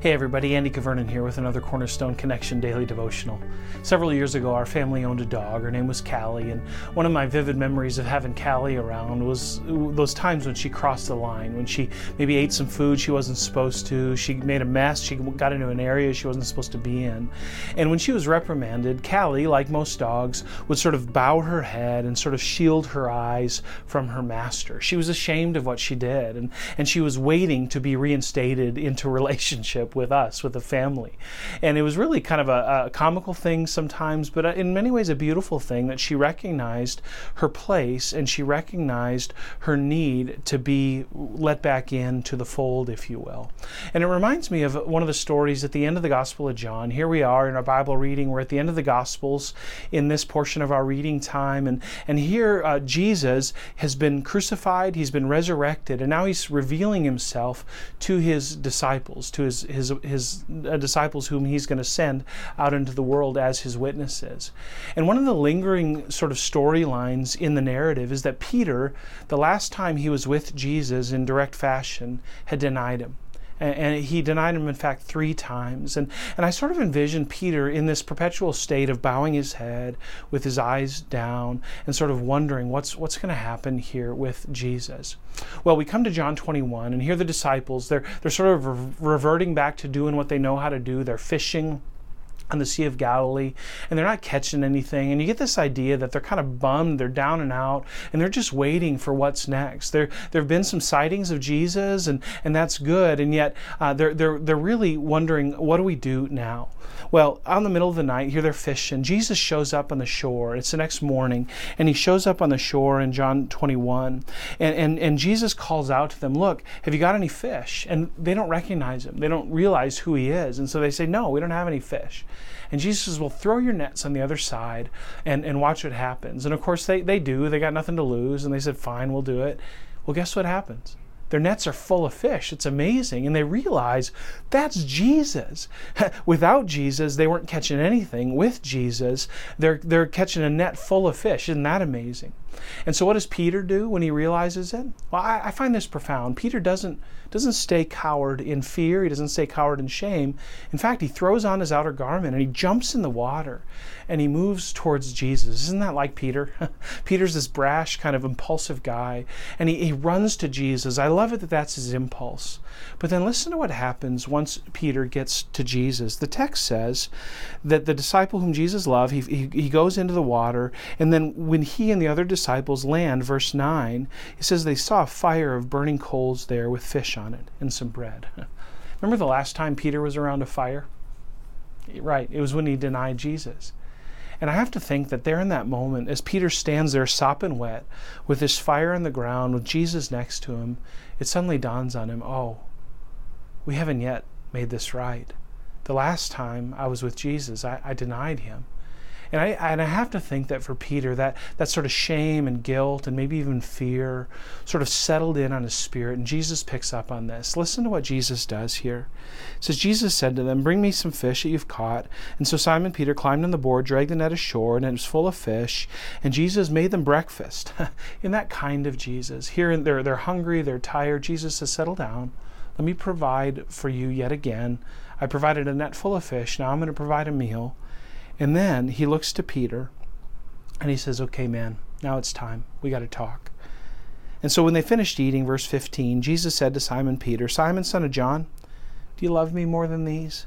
Hey everybody, Andy Kvernen here with another Cornerstone Connection Daily Devotional. Several years ago, our family owned a dog. Her name was Callie, and one of my vivid memories of having Callie around was those times when she crossed the line, when she maybe ate some food she wasn't supposed to, she made a mess, she got into an area she wasn't supposed to be in. And when she was reprimanded, Callie, like most dogs, would sort of bow her head and sort of shield her eyes from her master. She was ashamed of what she did, and, and she was waiting to be reinstated into relationship with us, with the family. And it was really kind of a, a comical thing sometimes, but uh, in many ways a beautiful thing that she recognized her place and she recognized her need to be let back into the fold, if you will. And it reminds me of one of the stories at the end of the Gospel of John. Here we are in our Bible reading. We're at the end of the Gospels in this portion of our reading time. And, and here uh, Jesus has been crucified, he's been resurrected, and now he's revealing himself to his disciples, to his, his his uh, disciples whom he's going to send out into the world as his witnesses. And one of the lingering sort of storylines in the narrative is that Peter, the last time he was with Jesus in direct fashion, had denied him and, he denied him in fact three times. And and I sort of envision Peter in this perpetual state of bowing his head with his eyes down and sort of wondering what's what's going to happen here with Jesus. Well we come to John 21 and here the disciples they're they're sort of reverting back to doing what they know how to do. They're fishing on the Sea of Galilee and they're not catching anything. And you get this idea that they're kind of bummed, they're down and out, and they're just waiting for what's next. There, there have been some sightings of Jesus, and, and that's good. And yet uh, they're, they're, they're really wondering, what do we do now? Well, on the middle of the night, here they're fishing. Jesus shows up on the shore. It's the next morning, and he shows up on the shore in John 21. And, and, and Jesus calls out to them, Look, have you got any fish? And they don't recognize him. They don't realize who he is. And so they say, No, we don't have any fish. And Jesus says, Well, throw your nets on the other side and, and watch what happens. And of course, they, they do. They got nothing to lose. And they said, Fine, we'll do it. Well, guess what happens? Their nets are full of fish. It's amazing. And they realize that's Jesus. Without Jesus, they weren't catching anything. With Jesus, they're, they're catching a net full of fish. Isn't that amazing? And so, what does Peter do when he realizes it? Well, I, I, find this profound. Peter doesn't doesn't stay coward in fear. He doesn't stay coward in shame. In fact, he throws on his outer garment and he jumps in the water and he moves towards Jesus. Isn't that like Peter? Peter's this brash, kind of impulsive guy, and he, he runs to Jesus. I love it that that's his impulse. But then listen to what happens once Peter gets to Jesus. The text says that the disciple whom Jesus loved, he, he, he goes into the water, and then when he and the other disciples disciples land, verse 9, it says they saw a fire of burning coals there with fish on it and some bread. Remember the last time Peter was around a fire? Right, it was when he denied Jesus. And I have to think that there in that moment, as Peter stands there sopping wet, with this fire on the ground, with Jesus next to him, it suddenly dawns on him oh, we haven't yet made this right. The last time I was with Jesus, I, I denied him. And I, and I have to think that for Peter, that, that sort of shame and guilt and maybe even fear sort of settled in on his spirit. And Jesus picks up on this. Listen to what Jesus does here. It says, Jesus said to them, Bring me some fish that you've caught. And so Simon Peter climbed on the board, dragged the net ashore, and it was full of fish. And Jesus made them breakfast. in that kind of Jesus. Here they're, they're hungry, they're tired. Jesus says, Settle down. Let me provide for you yet again. I provided a net full of fish. Now I'm going to provide a meal. And then he looks to Peter and he says, Okay, man, now it's time. We got to talk. And so when they finished eating, verse 15, Jesus said to Simon Peter, Simon, son of John, do you love me more than these?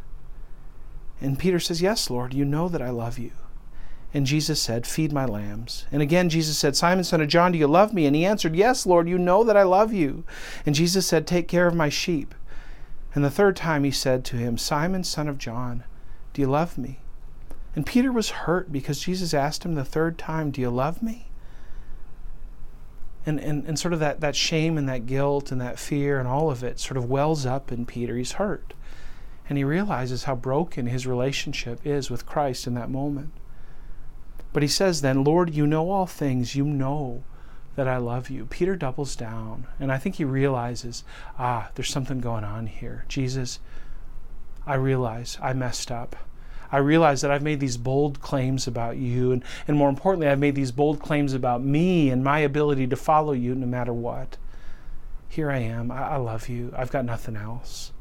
And Peter says, Yes, Lord, you know that I love you. And Jesus said, Feed my lambs. And again Jesus said, Simon, son of John, do you love me? And he answered, Yes, Lord, you know that I love you. And Jesus said, Take care of my sheep. And the third time he said to him, Simon, son of John, do you love me? And Peter was hurt because Jesus asked him the third time, Do you love me? And, and, and sort of that, that shame and that guilt and that fear and all of it sort of wells up in Peter. He's hurt. And he realizes how broken his relationship is with Christ in that moment. But he says then, Lord, you know all things. You know that I love you. Peter doubles down. And I think he realizes, ah, there's something going on here. Jesus, I realize I messed up. I realize that I've made these bold claims about you, and, and more importantly, I've made these bold claims about me and my ability to follow you no matter what. Here I am. I, I love you. I've got nothing else.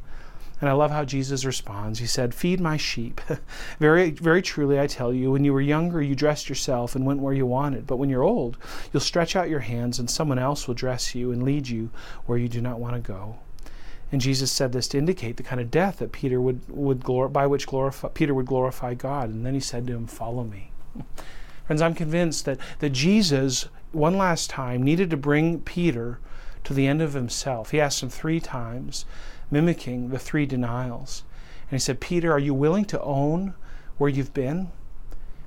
And I love how Jesus responds. He said, Feed my sheep. very, very truly, I tell you, when you were younger, you dressed yourself and went where you wanted. But when you're old, you'll stretch out your hands, and someone else will dress you and lead you where you do not want to go. And Jesus said this to indicate the kind of death that Peter would, would glor- by which glorify, Peter would glorify God. And then he said to him, Follow me. Friends, I'm convinced that, that Jesus, one last time, needed to bring Peter to the end of himself. He asked him three times mimicking the three denials. And he said, Peter, are you willing to own where you've been?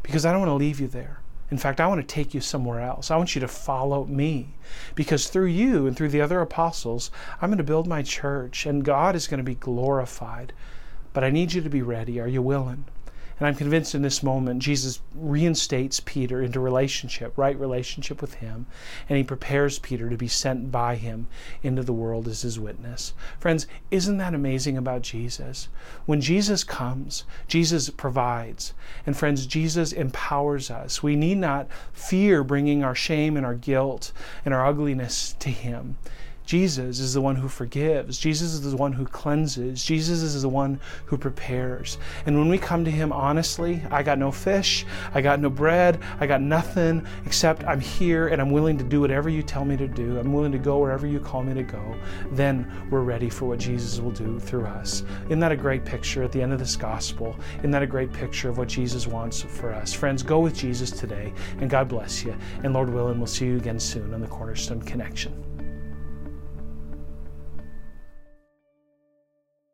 Because I don't want to leave you there. In fact, I want to take you somewhere else. I want you to follow me. Because through you and through the other apostles, I'm going to build my church and God is going to be glorified. But I need you to be ready. Are you willing? And I'm convinced in this moment, Jesus reinstates Peter into relationship, right relationship with him, and he prepares Peter to be sent by him into the world as his witness. Friends, isn't that amazing about Jesus? When Jesus comes, Jesus provides. And friends, Jesus empowers us. We need not fear bringing our shame and our guilt and our ugliness to him. Jesus is the one who forgives. Jesus is the one who cleanses. Jesus is the one who prepares. And when we come to Him honestly, I got no fish, I got no bread, I got nothing except I'm here and I'm willing to do whatever you tell me to do. I'm willing to go wherever you call me to go. Then we're ready for what Jesus will do through us. Isn't that a great picture at the end of this gospel? Isn't that a great picture of what Jesus wants for us? Friends, go with Jesus today and God bless you. And Lord willing, we'll see you again soon on the Cornerstone Connection.